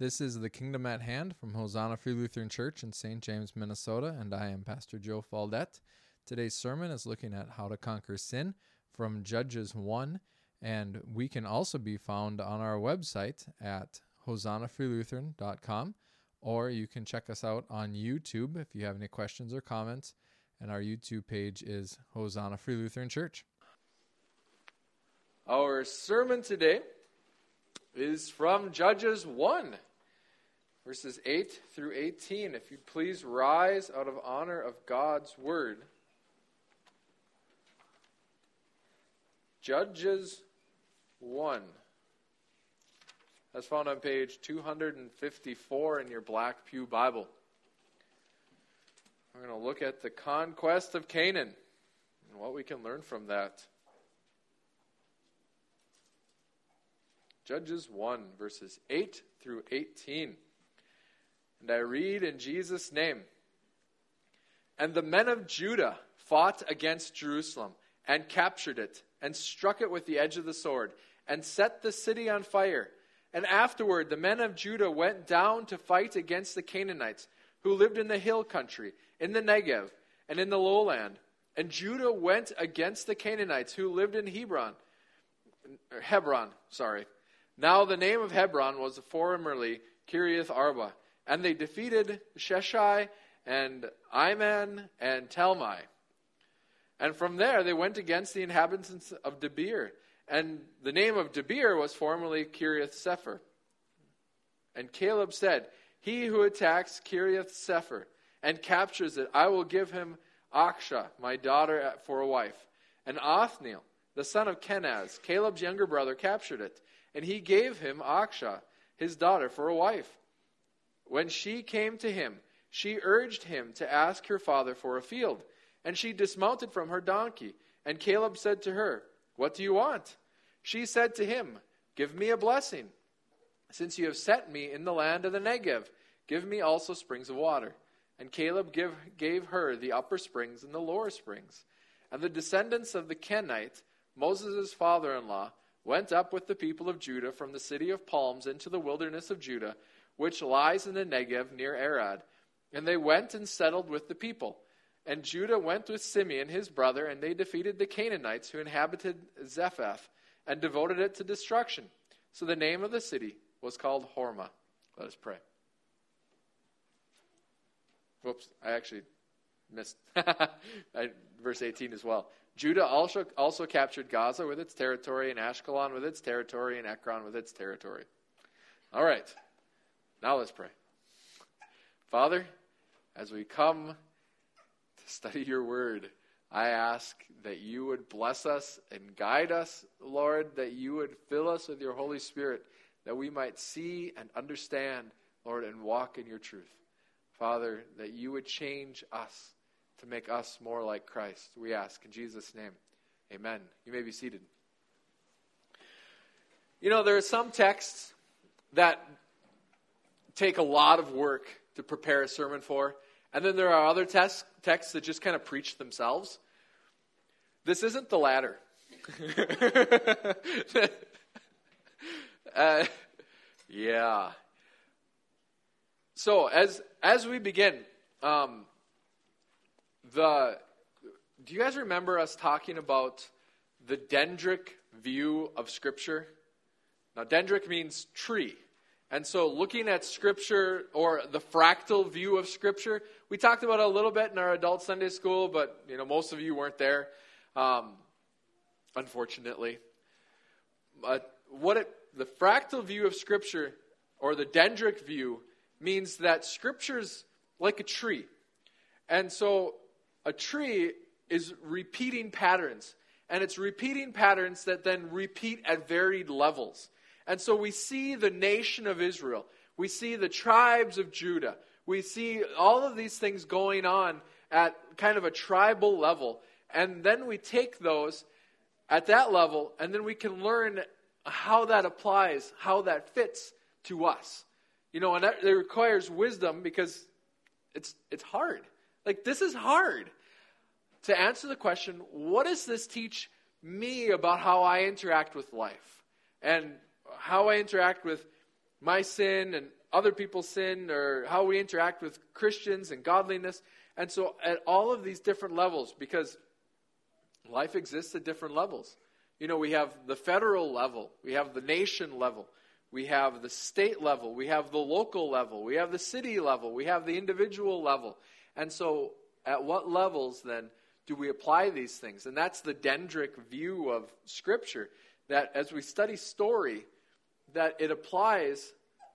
This is the Kingdom at Hand from Hosanna Free Lutheran Church in St. James, Minnesota, and I am Pastor Joe Faldette. Today's sermon is looking at how to conquer sin from Judges 1, and we can also be found on our website at hosannafreelutheran.com, or you can check us out on YouTube if you have any questions or comments, and our YouTube page is Hosanna Free Lutheran Church. Our sermon today is from Judges 1, verses 8 through 18. If you'd please rise out of honor of God's word. Judges 1. That's found on page 254 in your Black Pew Bible. We're going to look at the conquest of Canaan and what we can learn from that. Judges 1, verses 8 through 18. And I read in Jesus' name And the men of Judah fought against Jerusalem and captured it and struck it with the edge of the sword and set the city on fire. And afterward, the men of Judah went down to fight against the Canaanites who lived in the hill country, in the Negev, and in the lowland. And Judah went against the Canaanites who lived in Hebron, Hebron, sorry. Now the name of Hebron was formerly Kiriath Arba, and they defeated Sheshai and Ahiman and Talmai. And from there they went against the inhabitants of Debir, and the name of Debir was formerly Kiriath Sepher. And Caleb said, He who attacks Kiriath Sepher and captures it, I will give him Achsah, my daughter, for a wife. And Othniel, the son of Kenaz, Caleb's younger brother, captured it and he gave him Achsah, his daughter, for a wife. When she came to him, she urged him to ask her father for a field. And she dismounted from her donkey. And Caleb said to her, What do you want? She said to him, Give me a blessing. Since you have set me in the land of the Negev, give me also springs of water. And Caleb give, gave her the upper springs and the lower springs. And the descendants of the Kenite, Moses' father in law, went up with the people of Judah from the city of palms into the wilderness of Judah, which lies in the Negev near Arad. And they went and settled with the people. And Judah went with Simeon his brother, and they defeated the Canaanites who inhabited Zephath, and devoted it to destruction. So the name of the city was called Hormah. Let us pray. Whoops, I actually missed verse 18 as well. Judah also, also captured Gaza with its territory, and Ashkelon with its territory, and Ekron with its territory. All right, now let's pray. Father, as we come to study your word, I ask that you would bless us and guide us, Lord, that you would fill us with your Holy Spirit, that we might see and understand, Lord, and walk in your truth. Father, that you would change us to make us more like Christ. We ask in Jesus' name. Amen. You may be seated. You know, there are some texts that take a lot of work to prepare a sermon for, and then there are other texts that just kind of preach themselves. This isn't the latter. uh, yeah. So as as we begin, um, the do you guys remember us talking about the dendric view of Scripture? Now, dendric means tree. And so, looking at Scripture or the fractal view of Scripture, we talked about it a little bit in our adult Sunday school, but you know most of you weren't there, um, unfortunately. But what it, the fractal view of Scripture or the dendric view means that Scripture's like a tree, and so a tree is repeating patterns. And it's repeating patterns that then repeat at varied levels. And so we see the nation of Israel. We see the tribes of Judah. We see all of these things going on at kind of a tribal level. And then we take those at that level, and then we can learn how that applies, how that fits to us. You know, and that, it requires wisdom because it's, it's hard. Like, this is hard to answer the question what does this teach me about how I interact with life and how I interact with my sin and other people's sin or how we interact with Christians and godliness. And so, at all of these different levels, because life exists at different levels. You know, we have the federal level, we have the nation level, we have the state level, we have the local level, we have the city level, we have the individual level. And so, at what levels then do we apply these things? And that's the dendric view of Scripture, that as we study story, that it applies,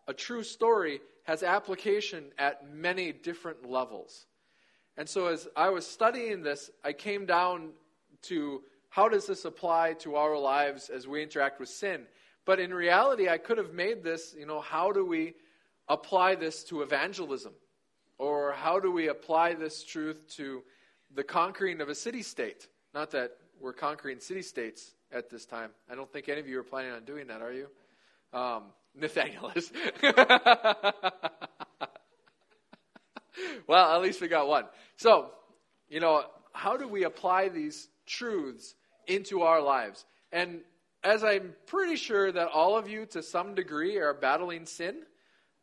a true story has application at many different levels. And so, as I was studying this, I came down to how does this apply to our lives as we interact with sin? But in reality, I could have made this, you know, how do we apply this to evangelism? Or how do we apply this truth to the conquering of a city state? Not that we're conquering city states at this time. I don't think any of you are planning on doing that, are you? Um, Nathaniel is. well, at least we got one. So, you know, how do we apply these truths into our lives? And as I'm pretty sure that all of you, to some degree, are battling sin,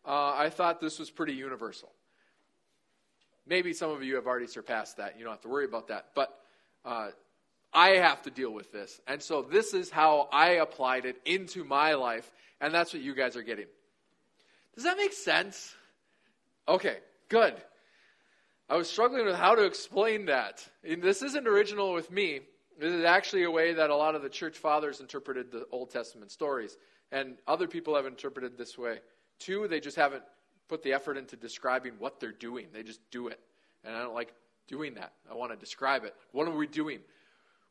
uh, I thought this was pretty universal. Maybe some of you have already surpassed that. You don't have to worry about that. But uh, I have to deal with this. And so this is how I applied it into my life. And that's what you guys are getting. Does that make sense? Okay, good. I was struggling with how to explain that. And this isn't original with me. This is actually a way that a lot of the church fathers interpreted the Old Testament stories. And other people have interpreted this way. too. they just haven't put the effort into describing what they're doing. They just do it. And I don't like doing that. I want to describe it. What are we doing?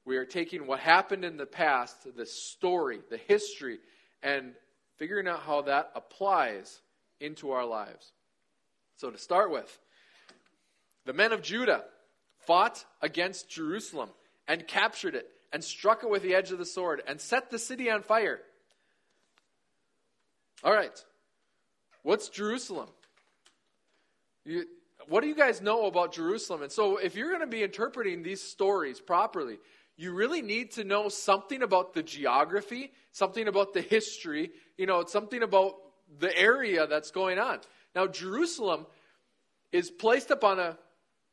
We are taking what happened in the past, the story, the history, and figuring out how that applies into our lives. So, to start with, the men of Judah fought against Jerusalem and captured it and struck it with the edge of the sword and set the city on fire. All right. What's Jerusalem? You, what do you guys know about Jerusalem? And so, if you're going to be interpreting these stories properly, you really need to know something about the geography, something about the history, you know, something about the area that's going on. Now, Jerusalem is placed up on a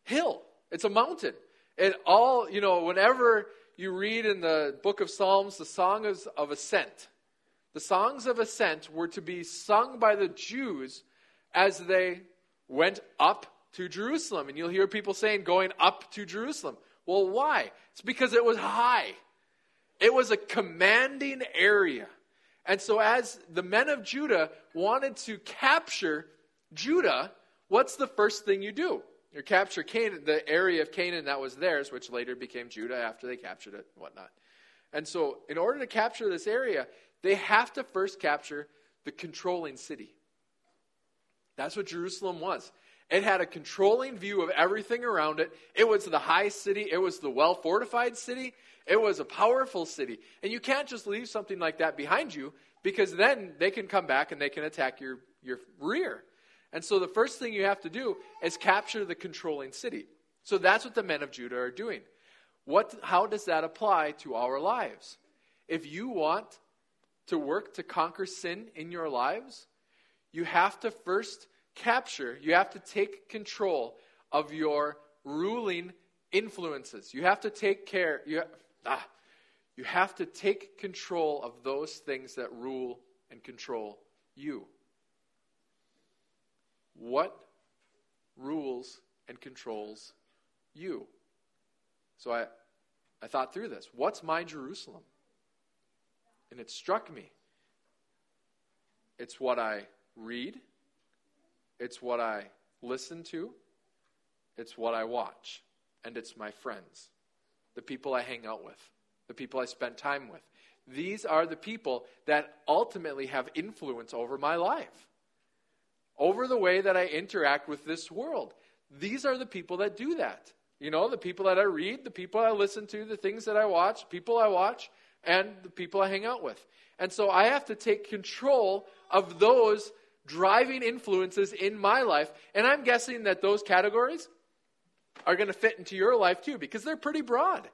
hill, it's a mountain. And all, you know, whenever you read in the book of Psalms the songs of ascent, the songs of ascent were to be sung by the Jews as they went up to Jerusalem. And you'll hear people saying, going up to Jerusalem. Well, why? It's because it was high, it was a commanding area. And so, as the men of Judah wanted to capture Judah, what's the first thing you do? You capture Canaan, the area of Canaan that was theirs, which later became Judah after they captured it and whatnot. And so, in order to capture this area, they have to first capture the controlling city. That's what Jerusalem was. It had a controlling view of everything around it. It was the high city, it was the well fortified city, it was a powerful city. And you can't just leave something like that behind you because then they can come back and they can attack your, your rear. And so the first thing you have to do is capture the controlling city. So that's what the men of Judah are doing. What, how does that apply to our lives? If you want to work to conquer sin in your lives, you have to first capture, you have to take control of your ruling influences. You have to take care, you, ah, you have to take control of those things that rule and control you. What rules and controls you? So I, I thought through this. What's my Jerusalem? And it struck me. It's what I read, it's what I listen to, it's what I watch, and it's my friends, the people I hang out with, the people I spend time with. These are the people that ultimately have influence over my life, over the way that I interact with this world. These are the people that do that. You know, the people that I read, the people I listen to, the things that I watch, people I watch, and the people I hang out with. And so I have to take control of those driving influences in my life. And I'm guessing that those categories are going to fit into your life too because they're pretty broad.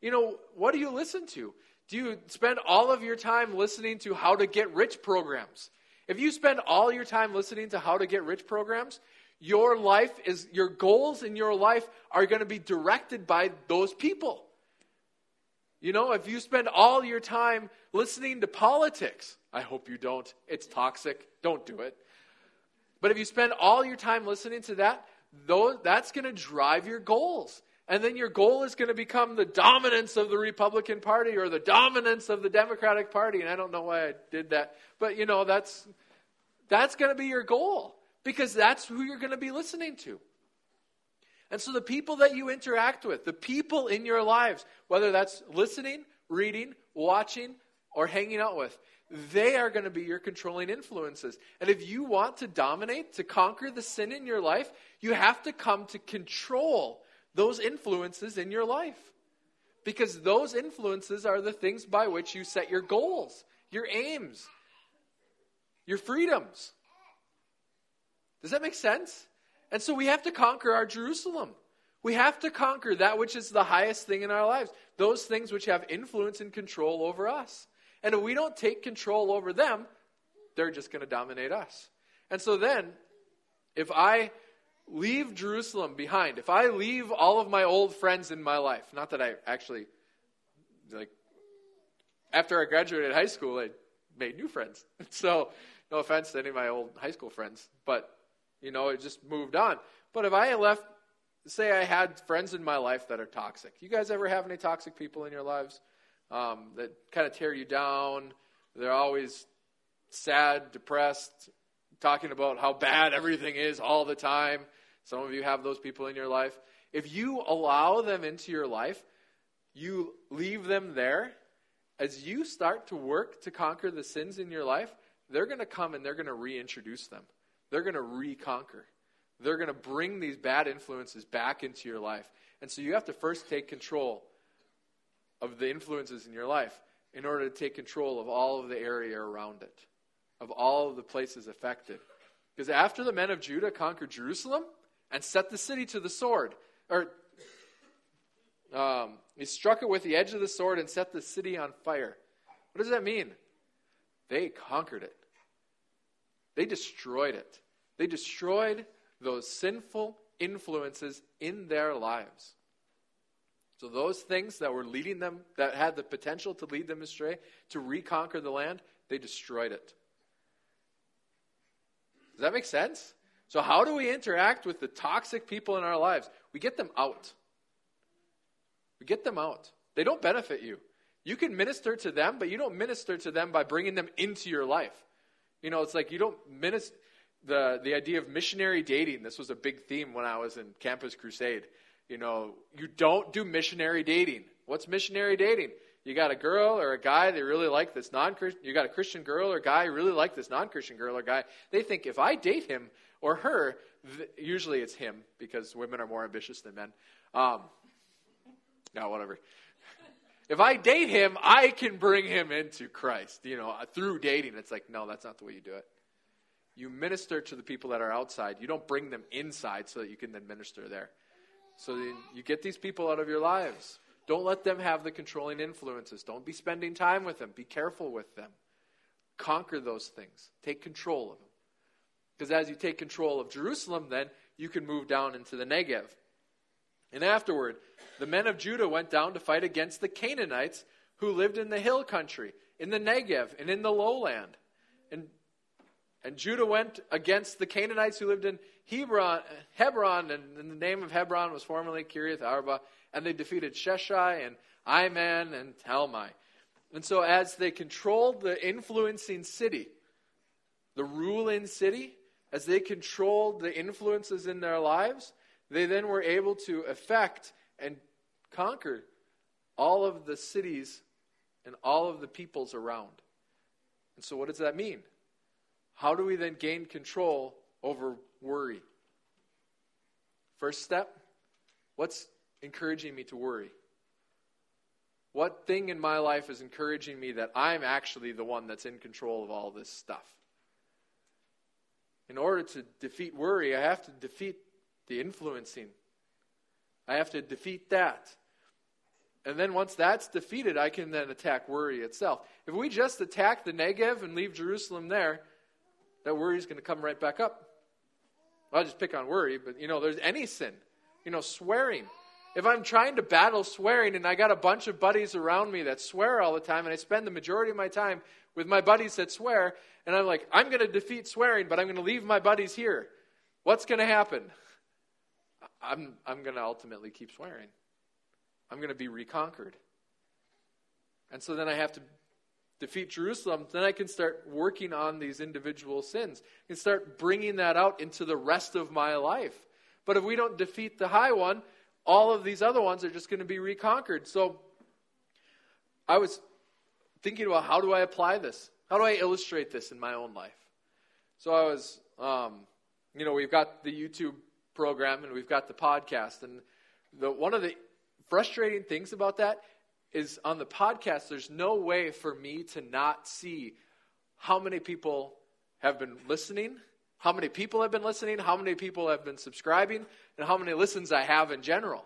You know, what do you listen to? Do you spend all of your time listening to how to get rich programs? If you spend all your time listening to how to get rich programs, your life is your goals in your life are going to be directed by those people. You know, if you spend all your time listening to politics, I hope you don't. It's toxic. Don't do it. But if you spend all your time listening to that, those, that's going to drive your goals. And then your goal is going to become the dominance of the Republican Party or the dominance of the Democratic Party. And I don't know why I did that. But, you know, that's, that's going to be your goal because that's who you're going to be listening to. And so the people that you interact with, the people in your lives, whether that's listening, reading, watching, or hanging out with, they are going to be your controlling influences. And if you want to dominate, to conquer the sin in your life, you have to come to control those influences in your life. Because those influences are the things by which you set your goals, your aims, your freedoms. Does that make sense? And so we have to conquer our Jerusalem. We have to conquer that which is the highest thing in our lives, those things which have influence and control over us. And if we don't take control over them, they're just going to dominate us. And so then, if I leave Jerusalem behind, if I leave all of my old friends in my life, not that I actually, like, after I graduated high school, I made new friends. So, no offense to any of my old high school friends, but, you know, it just moved on. But if I left, say I had friends in my life that are toxic, you guys ever have any toxic people in your lives? um, that kind of tear you down. They're always sad, depressed, talking about how bad everything is all the time. Some of you have those people in your life. If you allow them into your life, you leave them there. As you start to work to conquer the sins in your life, they're going to come and they're going to reintroduce them. They're going to reconquer. They're going to bring these bad influences back into your life. And so you have to first take control of the influences in your life in order to take control of all of the area around it, of all of the places affected. Because after the men of Judah conquered Jerusalem and set the city to the sword, or um, he struck it with the edge of the sword and set the city on fire. What does that mean? They conquered it. They destroyed it. They destroyed those sinful influences in their lives. So those things that were leading them, that had the potential to lead them astray, to reconquer the land, they destroyed it. Does that make sense? So, how do we interact with the toxic people in our lives? We get them out. We get them out. They don't benefit you. You can minister to them, but you don't minister to them by bringing them into your life. You know, it's like you don't minister. The, the idea of missionary dating, this was a big theme when I was in Campus Crusade you know, you don't do missionary dating. What's missionary dating? You got a girl or a guy they really like this non Christian, you got a Christian girl or guy really like this non Christian girl or guy. They think if I date him or her, th- usually it's him because women are more ambitious than men. Um, no, whatever. If I date him, I can bring him into Christ, you know, through dating. It's like, no, that's not the way you do it. You minister to the people that are outside. You don't bring them inside so that you can then minister there. So you get these people out of your lives. Don't let them have the controlling influences. Don't be spending time with them. Be careful with them. Conquer those things. Take control of them. Because as you take control of Jerusalem, then you can move down into the Negev. And afterward, the men of Judah went down to fight against the Canaanites who lived in the hill country, in the Negev, and in the lowland. And, and Judah went against the Canaanites who lived in Hebron, Hebron, and, the name of Hebron was formerly Kiriath Arba, and they defeated Sheshai and Ahiman and Talmai. And so, as they controlled the influencing city, the ruling city, as they controlled the influences in their lives, they then were able to affect and conquer all of the cities and all of the peoples around. And so, what does that mean? How do we then gain control over worry. First step what's encouraging me to worry? What thing in my life is encouraging me that I'm actually the one that's in control of all this stuff? In order to defeat worry, I have to defeat the influencing. I have to defeat that. And then once that's defeated, I can then attack worry itself. If we just attack the Negev and leave Jerusalem there, that worry is going to come right back up. I'll just pick on worry, but you know, there's any sin. You know, swearing. If I'm trying to battle swearing and I got a bunch of buddies around me that swear all the time and I spend the majority of my time with my buddies that swear and I'm like, I'm going to defeat swearing, but I'm going to leave my buddies here. What's going to happen? I'm, I'm going to ultimately keep swearing. I'm going to be reconquered. And so then I have to defeat Jerusalem. Then I can start working on these individual sins and start bringing that out into the rest of my life. But if we don't defeat the high one, all of these other ones are just going to be reconquered. So I was thinking about how do I apply this? How do I illustrate this in my own life? So I was, um, you know, we've got the YouTube program and we've got the podcast. And the, one of the frustrating things about that is on the podcast, there's no way for me to not see how many people have been listening, how many people have been listening, how many people have been subscribing, and how many listens I have in general.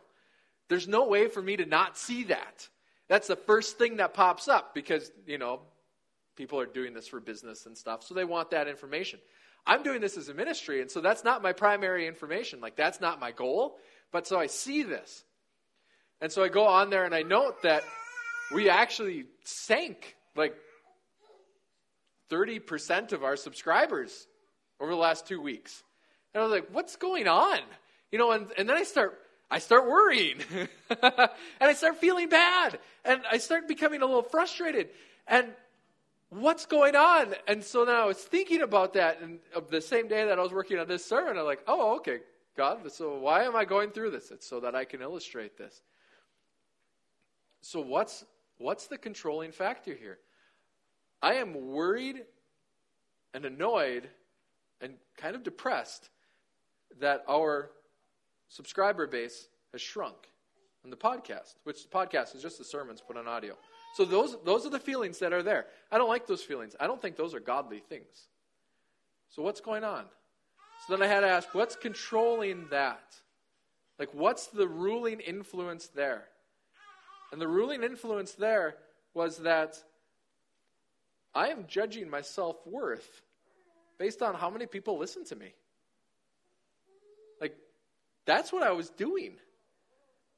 There's no way for me to not see that. That's the first thing that pops up because, you know, people are doing this for business and stuff, so they want that information. I'm doing this as a ministry, and so that's not my primary information. Like, that's not my goal. But so I see this. And so I go on there and I note that we actually sank like 30% of our subscribers over the last two weeks. And I was like, what's going on? You know, and, and then I start I start worrying. and I start feeling bad. And I start becoming a little frustrated. And what's going on? And so then I was thinking about that and the same day that I was working on this sermon, I'm like, oh, okay, God, so why am I going through this? It's so that I can illustrate this. So what's what's the controlling factor here? I am worried and annoyed and kind of depressed that our subscriber base has shrunk on the podcast, which the podcast is just the sermons put on audio. So those those are the feelings that are there. I don't like those feelings. I don't think those are godly things. So what's going on? So then I had to ask, what's controlling that? Like what's the ruling influence there? And the ruling influence there was that I am judging my self worth based on how many people listen to me. Like, that's what I was doing.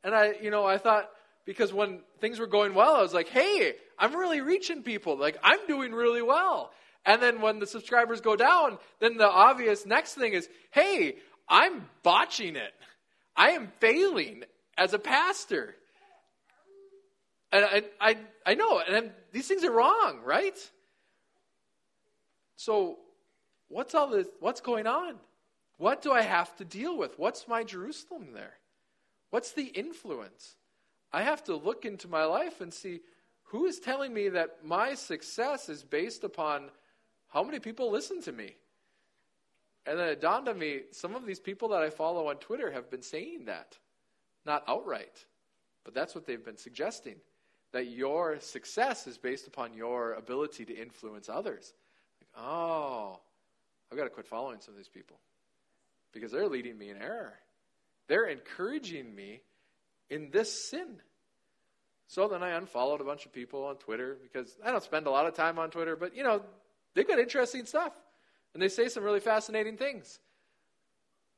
And I, you know, I thought, because when things were going well, I was like, hey, I'm really reaching people. Like, I'm doing really well. And then when the subscribers go down, then the obvious next thing is, hey, I'm botching it. I am failing as a pastor. And I, I, I know, and I'm, these things are wrong, right? So, what's all this? What's going on? What do I have to deal with? What's my Jerusalem there? What's the influence? I have to look into my life and see who is telling me that my success is based upon how many people listen to me. And then it dawned on me some of these people that I follow on Twitter have been saying that. Not outright, but that's what they've been suggesting that your success is based upon your ability to influence others. Like, oh, I've got to quit following some of these people because they're leading me in error. They're encouraging me in this sin. So then I unfollowed a bunch of people on Twitter because I don't spend a lot of time on Twitter, but you know, they've got interesting stuff. And they say some really fascinating things.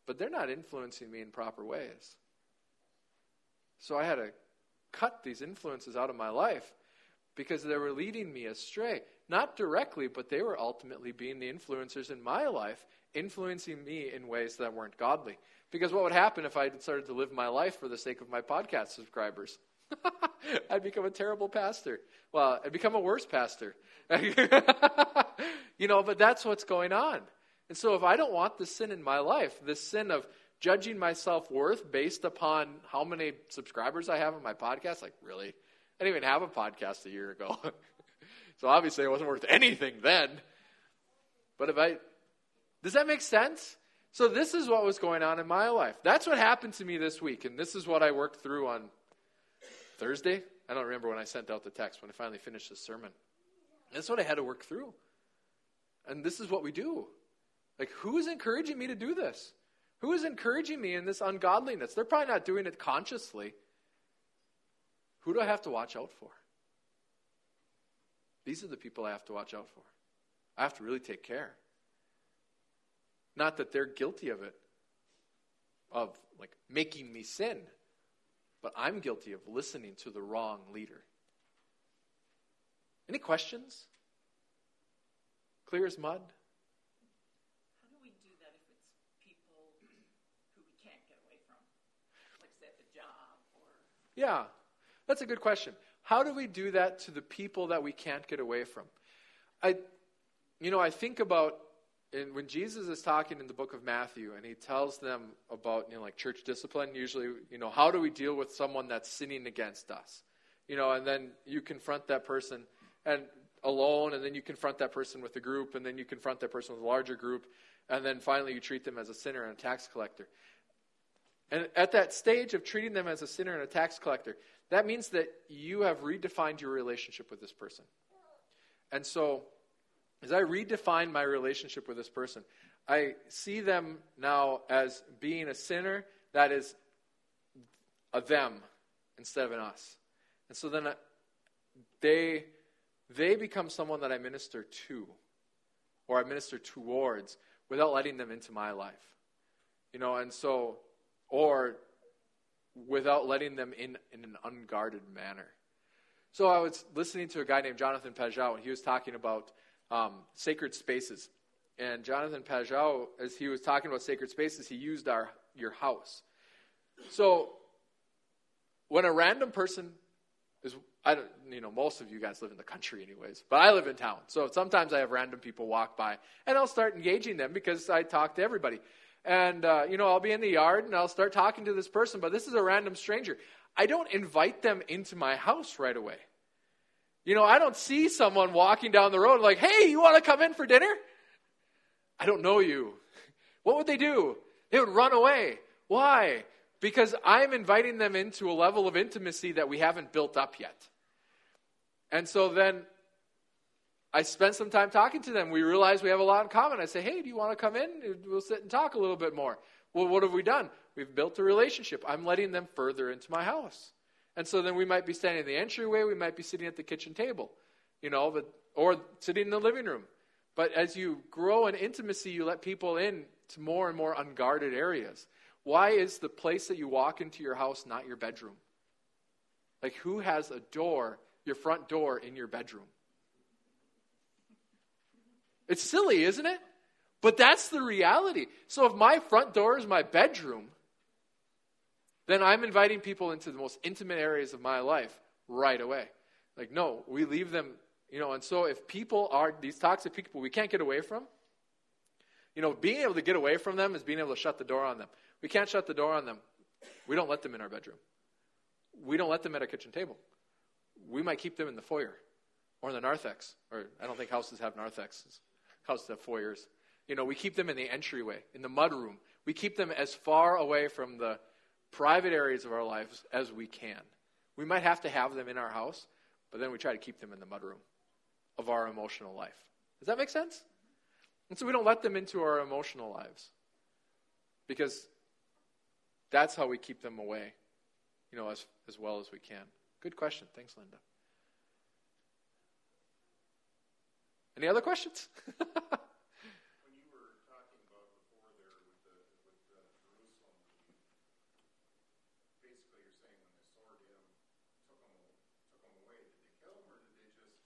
But they're not influencing me in proper ways. So I had to cut these influences out of my life because they were leading me astray. Not directly, but they were ultimately being the influencers in my life, influencing me in ways that weren't godly. Because what would happen if I started to live my life for the sake of my podcast subscribers? I'd become a terrible pastor. Well, I'd become a worse pastor. you know, but that's what's going on. And so if I don't want the sin in my life, this sin of judging my self worth based upon how many subscribers I have on my podcast. Like, really? I didn't even have a podcast a year ago. so obviously I wasn't worth anything then. But if I, does that make sense? So this is what was going on in my life. That's what happened to me this week. And this is what I worked through on Thursday. I don't remember when I sent out the text when I finally finished the sermon. That's what I had to work through. And this is what we do. Like, who is encouraging me to do this? Who is encouraging me in this ungodliness? They're probably not doing it consciously. Who do I have to watch out for? These are the people I have to watch out for. I have to really take care. Not that they're guilty of it, of like making me sin, but I'm guilty of listening to the wrong leader. Any questions? Clear as mud? How do we do that if it's people who we can't get away from? Like, say, at the job or. Yeah, that's a good question. How do we do that to the people that we can't get away from? I, you know, I think about and when Jesus is talking in the book of Matthew and he tells them about, you know, like church discipline, usually, you know, how do we deal with someone that's sinning against us? You know, and then you confront that person and alone, and then you confront that person with a group, and then you confront that person with a larger group, and then finally you treat them as a sinner and a tax collector. And at that stage of treating them as a sinner and a tax collector, that means that you have redefined your relationship with this person. And so, as I redefine my relationship with this person, I see them now as being a sinner that is a them instead of an us. And so then uh, they they become someone that I minister to or I minister towards without letting them into my life. You know, and so, or without letting them in in an unguarded manner. So I was listening to a guy named Jonathan Pageau, and he was talking about um, sacred spaces. And Jonathan Pageau, as he was talking about sacred spaces, he used our your house. So when a random person is I don't, you know, most of you guys live in the country anyways, but I live in town. So sometimes I have random people walk by and I'll start engaging them because I talk to everybody. And, uh, you know, I'll be in the yard and I'll start talking to this person, but this is a random stranger. I don't invite them into my house right away. You know, I don't see someone walking down the road like, hey, you want to come in for dinner? I don't know you. What would they do? They would run away. Why? Because I'm inviting them into a level of intimacy that we haven't built up yet. And so then I spent some time talking to them. We realized we have a lot in common. I say, hey, do you want to come in? We'll sit and talk a little bit more. Well, what have we done? We've built a relationship. I'm letting them further into my house. And so then we might be standing in the entryway, we might be sitting at the kitchen table, you know, but, or sitting in the living room. But as you grow in intimacy, you let people in to more and more unguarded areas. Why is the place that you walk into your house not your bedroom? Like, who has a door your front door in your bedroom. It's silly, isn't it? But that's the reality. So if my front door is my bedroom, then I'm inviting people into the most intimate areas of my life right away. Like, no, we leave them, you know, and so if people are these toxic people we can't get away from, you know, being able to get away from them is being able to shut the door on them. We can't shut the door on them. We don't let them in our bedroom. We don't let them at our kitchen table we might keep them in the foyer or in the narthex. Or I don't think houses have narthexes. Houses have foyers. You know, we keep them in the entryway, in the mud room. We keep them as far away from the private areas of our lives as we can. We might have to have them in our house, but then we try to keep them in the mud room of our emotional life. Does that make sense? And so we don't let them into our emotional lives because that's how we keep them away, you know, as, as well as we can. Good question. Thanks, Linda. Any other questions? when you were talking about before there with, the, with the Jerusalem, basically you're saying when they sword him, took him, took him away, did they kill him or did they just?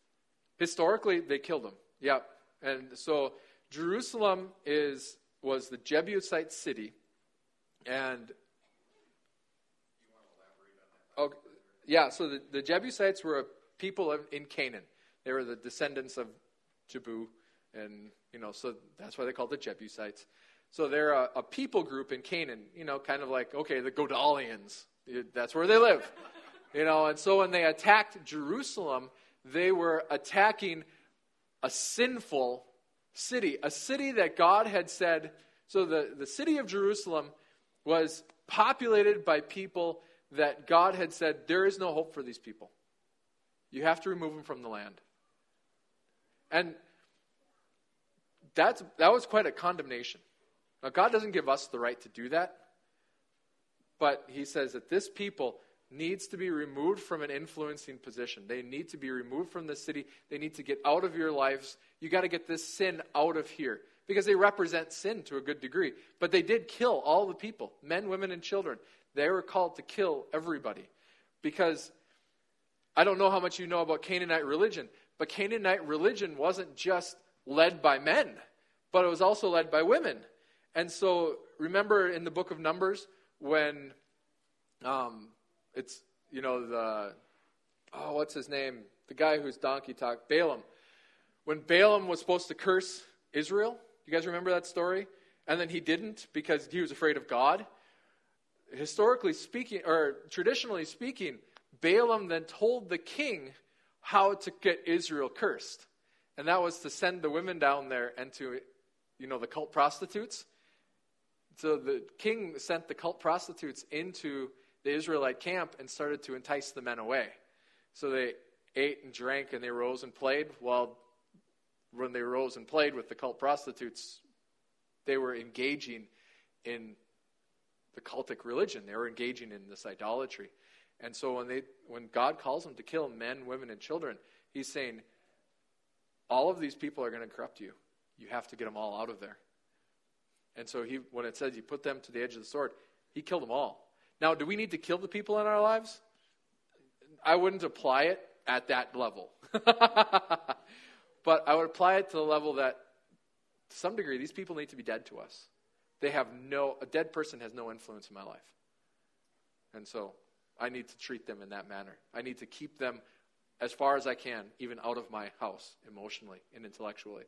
Historically, they killed him. Yeah, and so Jerusalem is was the Jebusite city, and. Okay, yeah, so the, the Jebusites were a people of, in Canaan. They were the descendants of Jebu, and you know, so that's why they called the Jebusites. So they're a, a, people group in Canaan, you know, kind of like okay, the Godahlians. That's where they live, you know. And so when they attacked Jerusalem, they were attacking a sinful city, a city that God had said. So the, the city of Jerusalem was populated by people that God had said, There is no hope for these people. You have to remove them from the land. And that's, that was quite a condemnation. Now, God doesn't give us the right to do that, but He says that this people needs to be removed from an influencing position. They need to be removed from the city. They need to get out of your lives. You got to get this sin out of here. because they represent sin to a good degree. But they did kill all the people men, women, and children. They were called to kill everybody because I don't know how much you know about Canaanite religion, but Canaanite religion wasn't just led by men, but it was also led by women. And so remember in the book of Numbers when um, it's, you know, the, oh, what's his name? The guy who's donkey talk, Balaam. When Balaam was supposed to curse Israel, you guys remember that story? And then he didn't because he was afraid of God. Historically speaking, or traditionally speaking, Balaam then told the king how to get Israel cursed. And that was to send the women down there and to, you know, the cult prostitutes. So the king sent the cult prostitutes into the Israelite camp and started to entice the men away. So they ate and drank and they rose and played. While when they rose and played with the cult prostitutes, they were engaging in the cultic religion. They were engaging in this idolatry. And so when they when God calls them to kill men, women, and children, he's saying, all of these people are going to corrupt you. You have to get them all out of there. And so he when it says he put them to the edge of the sword, he killed them all. Now, do we need to kill the people in our lives? I wouldn't apply it at that level. but I would apply it to the level that to some degree these people need to be dead to us. They have no a dead person has no influence in my life. And so I need to treat them in that manner. I need to keep them as far as I can, even out of my house, emotionally and intellectually.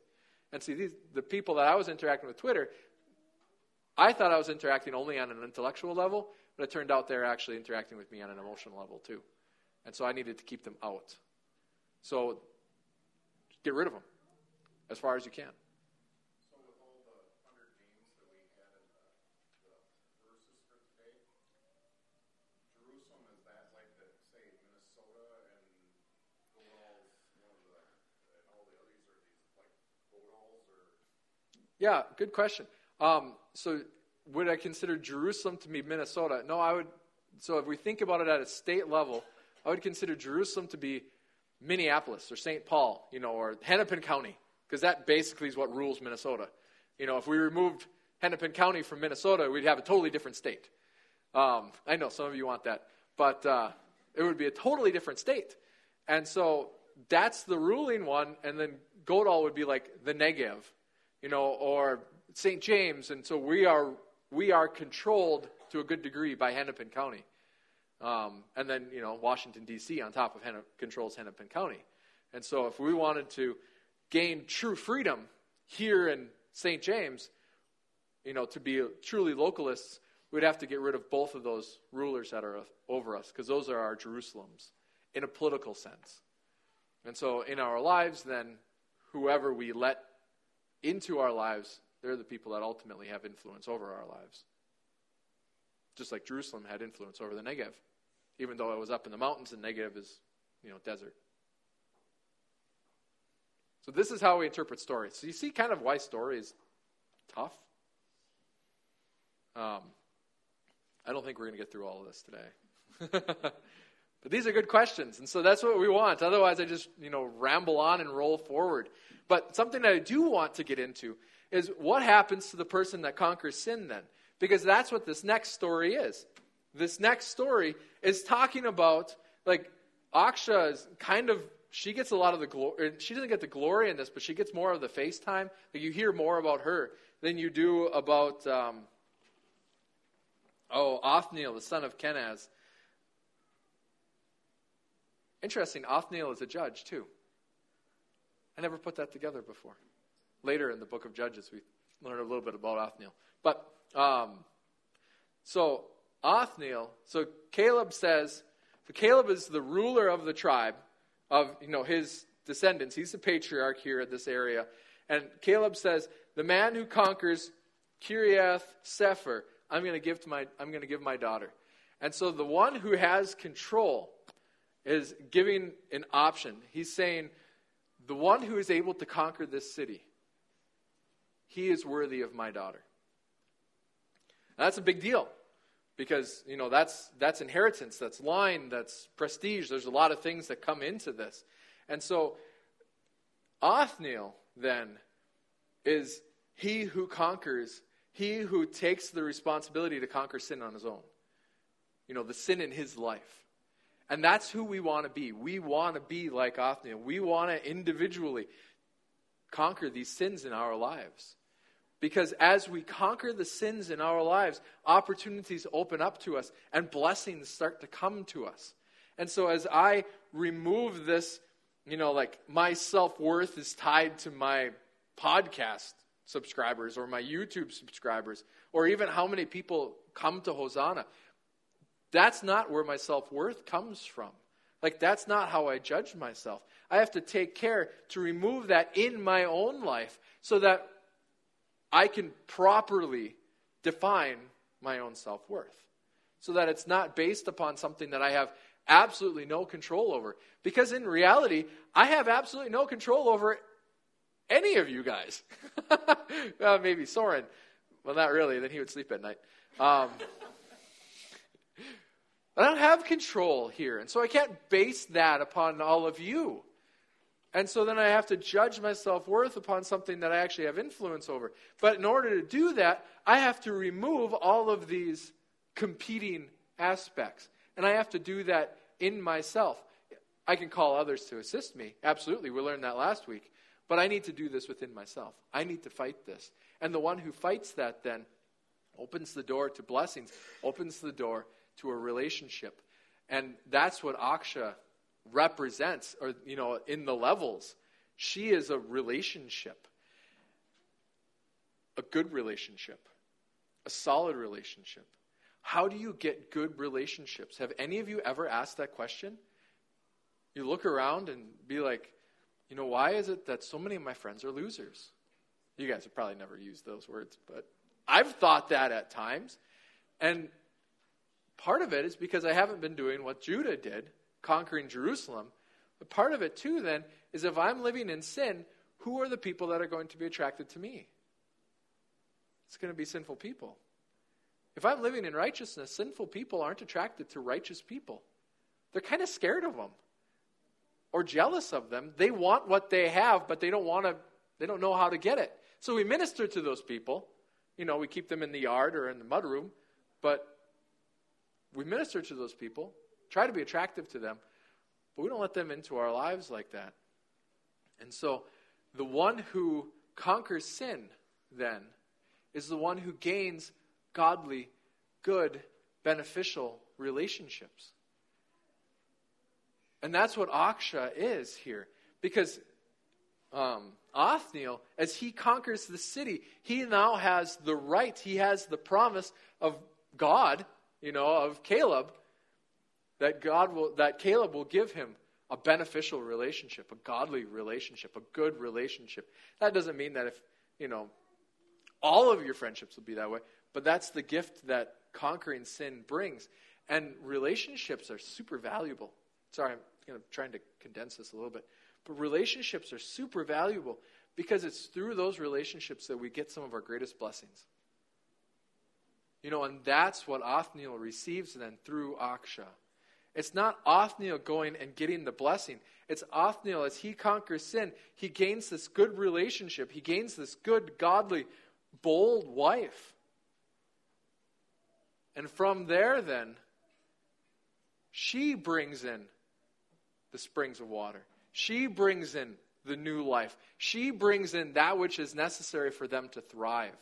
And see, these, the people that I was interacting with Twitter, I thought I was interacting only on an intellectual level, but it turned out they're actually interacting with me on an emotional level too. And so I needed to keep them out. So get rid of them as far as you can. So with all the hundred games that we had in the, the verses for today, Jerusalem is that like the say Minnesota and Godahl's one of the and all the others are these like Godahl's or Yeah, good question. Um, so, would I consider Jerusalem to be Minnesota? No, I would. So, if we think about it at a state level, I would consider Jerusalem to be Minneapolis or St. Paul, you know, or Hennepin County, because that basically is what rules Minnesota. You know, if we removed Hennepin County from Minnesota, we'd have a totally different state. Um, I know some of you want that, but uh, it would be a totally different state. And so that's the ruling one, and then Godahl would be like the Negev, you know, or St. James, and so we are we are controlled to a good degree by Hennepin County, um, and then you know Washington D.C. on top of Henne- controls Hennepin County, and so if we wanted to gain true freedom here in St. James, you know, to be truly localists, we'd have to get rid of both of those rulers that are over us, because those are our Jerusalems in a political sense. And so in our lives, then, whoever we let into our lives, they're the people that ultimately have influence over our lives. Just like Jerusalem had influence over the Negev, even though it was up in the mountains and Negev is, you know, desert. So this is how we interpret stories. So you see kind of why story is tough. Um, I don't think we're going to get through all of this today. but these are good questions, and so that's what we want. Otherwise, I just, you know, ramble on and roll forward. But something that I do want to get into is what happens to the person that conquers sin then? Because that's what this next story is. This next story is talking about, like, Achsah is kind of, she gets a lot of the glory, she doesn't get the glory in this, but she gets more of the face time. Like, you hear more about her than you do about, um, oh, Othniel, the son of Kenaz. Interesting, Othniel is a judge, too. I never put that together before. Later in the book of Judges, we learn a little bit about Othniel. But, um, so, Othniel, so Caleb says, so Caleb is the ruler of the tribe of, you know, his descendants. He's the patriarch here at this area. And Caleb says, the man who conquers Kiriath Sepher, I'm going to give to my, I'm going to give my daughter. And so the one who has control is giving an option. He's saying, the one who is able to conquer this city, he is worthy of my daughter. Now, that's a big deal because you know that's that's inheritance, that's line, that's prestige. There's a lot of things that come into this, and so Othniel then is he who conquers, he who takes the responsibility to conquer sin on his own. You know, the sin in his life. And that's who we want to be. We want to be like Othniel. We want to individually conquer these sins in our lives. Because as we conquer the sins in our lives, opportunities open up to us and blessings start to come to us. And so as I remove this, you know, like my self worth is tied to my podcast subscribers or my YouTube subscribers or even how many people come to Hosanna. That's not where my self worth comes from. Like, that's not how I judge myself. I have to take care to remove that in my own life so that I can properly define my own self worth. So that it's not based upon something that I have absolutely no control over. Because in reality, I have absolutely no control over any of you guys. well, maybe Soren. Well, not really. Then he would sleep at night. Um, I don't have control here. And so I can't base that upon all of you. And so then I have to judge my self worth upon something that I actually have influence over. But in order to do that, I have to remove all of these competing aspects. And I have to do that in myself. I can call others to assist me. Absolutely. We learned that last week. But I need to do this within myself. I need to fight this. And the one who fights that then opens the door to blessings, opens the door to a relationship. And that's what Achsah represents, or, you know, in the levels. She is a relationship, a good relationship, a solid relationship. How do you get good relationships? Have any of you ever asked that question? You look around and be like, you know, why is it that so many of my friends are losers? You guys have probably never used those words, but I've thought that at times. And part of it is because I haven't been doing what Judah did, conquering Jerusalem. But part of it, too, then, is if I'm living in sin, who are the people that are going to be attracted to me? It's going to be sinful people. If I'm living in righteousness, sinful people aren't attracted to righteous people. They're kind of scared of them or jealous of them. They want what they have, but they don't want to they don't know how to get it. So we minister to those people. You know, we keep them in the yard or in the mudroom, but we minister to those people, try to be attractive to them, but we don't let them into our lives like that. And so the one who conquers sin then is the one who gains godly, good, beneficial relationships. And that's what Achsah is here. Because um, Othniel, as he conquers the city, he now has the right, he has the promise of God, you know, of Caleb, that God will, that Caleb will give him a beneficial relationship, a godly relationship, a good relationship. That doesn't mean that if, you know, all of your friendships will be that way, but that's the gift that conquering sin brings. And relationships are super valuable. Sorry, I'm I'm trying to condense this a little bit. But relationships are super valuable because it's through those relationships that we get some of our greatest blessings. You know, and that's what Othniel receives then through Achsah. It's not Othniel going and getting the blessing. It's Othniel, as he conquers sin, he gains this good relationship. He gains this good, godly, bold wife. And from there, then, she brings in the springs of water. She brings in the new life. She brings in that which is necessary for them to thrive.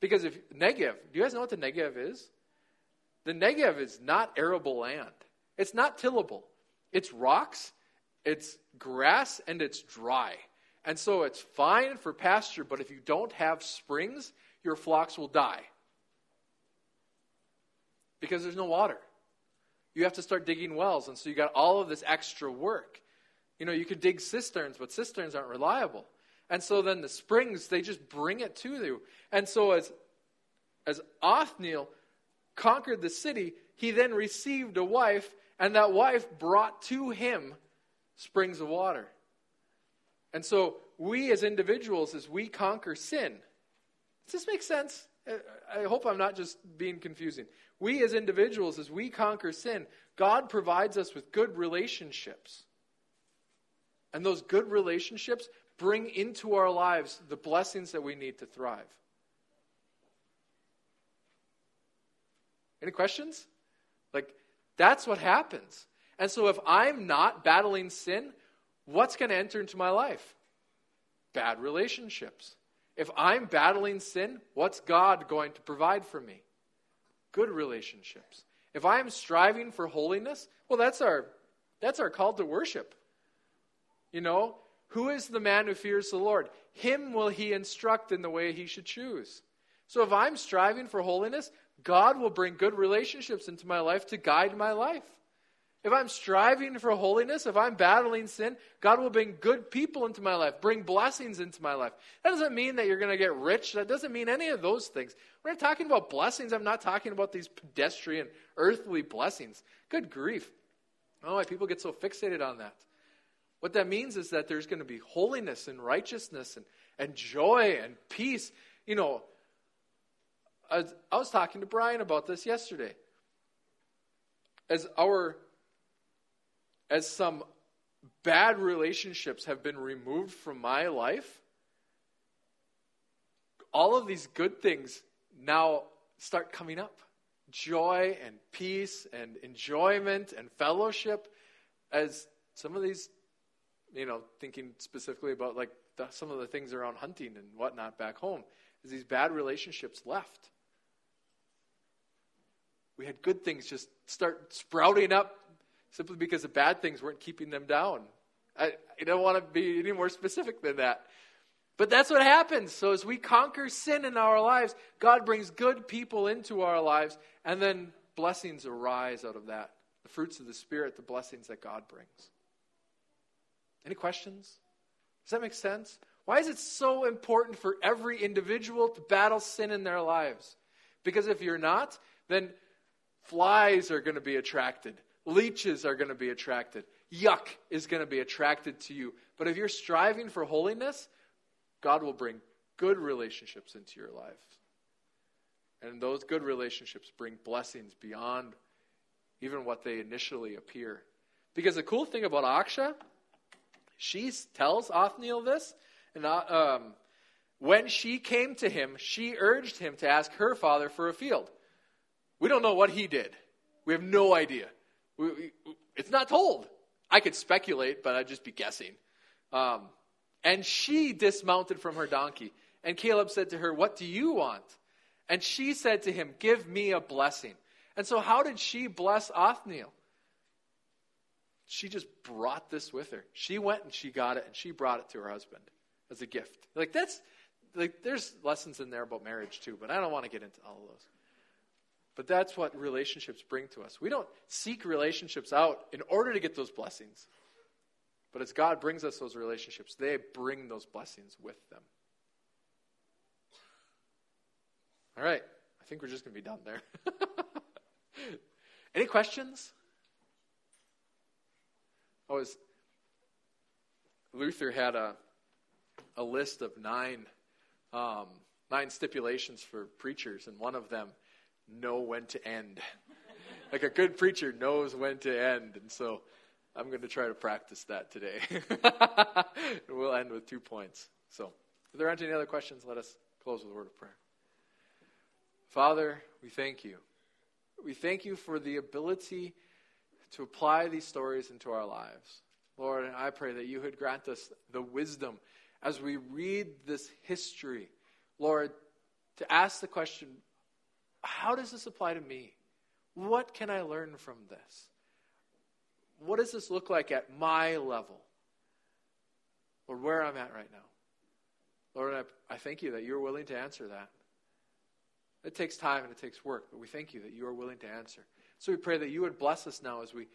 Because if Negev, do you guys know what the Negev is? The Negev is not arable land. It's not tillable. It's rocks, it's grass, and it's dry. And so it's fine for pasture, but if you don't have springs, your flocks will die. Because there's no water you have to start digging wells. And so you got all of this extra work. You know, you could dig cisterns, but cisterns aren't reliable. And so then the springs, they just bring it to you. And so as, as Othniel conquered the city, he then received a wife, and that wife brought to him springs of water. And so we as individuals, as we conquer sin, does this make sense? I hope I'm not just being confusing. We as individuals, as we conquer sin, God provides us with good relationships. And those good relationships bring into our lives the blessings that we need to thrive. Any questions? Like, that's what happens. And so, if I'm not battling sin, what's going to enter into my life? Bad relationships. If I'm battling sin, what's God going to provide for me? Good relationships. If I am striving for holiness, well, that's our, that's our call to worship. You know, who is the man who fears the Lord? Him will he instruct in the way he should choose. So if I'm striving for holiness, God will bring good relationships into my life to guide my life. If I'm striving for holiness, if I'm battling sin, God will bring good people into my life, bring blessings into my life. That doesn't mean that you're going to get rich. That doesn't mean any of those things. When I'm talking about blessings, I'm not talking about these pedestrian, earthly blessings. Good grief. Oh, why people get so fixated on that. What that means is that there's going to be holiness and righteousness and, and joy and peace. You know, I was talking to Brian about this yesterday. As our as some bad relationships have been removed from my life, all of these good things now start coming up joy and peace and enjoyment and fellowship as some of these you know thinking specifically about like the, some of the things around hunting and whatnot back home as these bad relationships left we had good things just start sprouting up simply because the bad things weren't keeping them down I, I don't want to be any more specific than that but that's what happens. So as we conquer sin in our lives, God brings good people into our lives, and then blessings arise out of that. The fruits of the Spirit, the blessings that God brings. Any questions? Does that make sense? Why is it so important for every individual to battle sin in their lives? Because if you're not, then flies are going to be attracted, leeches are going to be attracted, yuck is going to be attracted to you. But if you're striving for holiness, God will bring good relationships into your life. And those good relationships bring blessings beyond even what they initially appear. Because the cool thing about Achsah, she tells Othniel this, and uh, um, when she came to him, she urged him to ask her father for a field. We don't know what he did. We have no idea. We, we, it's not told. I could speculate, but I'd just be guessing. Um, and she dismounted from her donkey. And Caleb said to her, What do you want? And she said to him, Give me a blessing. And so, how did she bless Othniel? She just brought this with her. She went and she got it and she brought it to her husband as a gift. Like, that's, like, there's lessons in there about marriage too, but I don't want to get into all of those. But that's what relationships bring to us. We don't seek relationships out in order to get those blessings. But as God brings us those relationships, they bring those blessings with them. All right. I think we're just going to be done there. Any questions? Oh, was Luther had a a list of nine um, nine stipulations for preachers, and one of them know when to end. like a good preacher knows when to end, and so I'm going to try to practice that today. we'll end with two points. So, if there aren't any other questions, let us close with a word of prayer. Father, we thank you. We thank you for the ability to apply these stories into our lives. Lord, I pray that you would grant us the wisdom as we read this history, Lord, to ask the question how does this apply to me? What can I learn from this? what does this look like at my level? Or where I'm at right now. Lord, I, I thank you that you're willing to answer that. It takes time and it takes work, but we thank you that you are willing to answer. So we pray that you would bless us now as we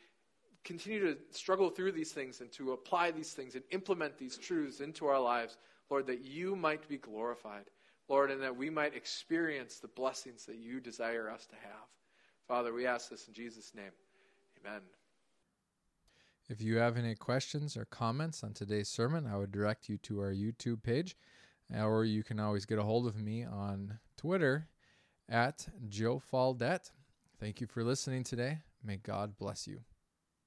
continue to struggle through these things and to apply these things and implement these truths into our lives, Lord, that you might be glorified, Lord, and that we might experience the blessings that you desire us to have. Father, we ask this in Jesus' name. Amen. If you have any questions or comments on today's sermon, I would direct you to our YouTube page, or you can always get a hold of me on Twitter at Joe Faldet. Thank you for listening today. May God bless you.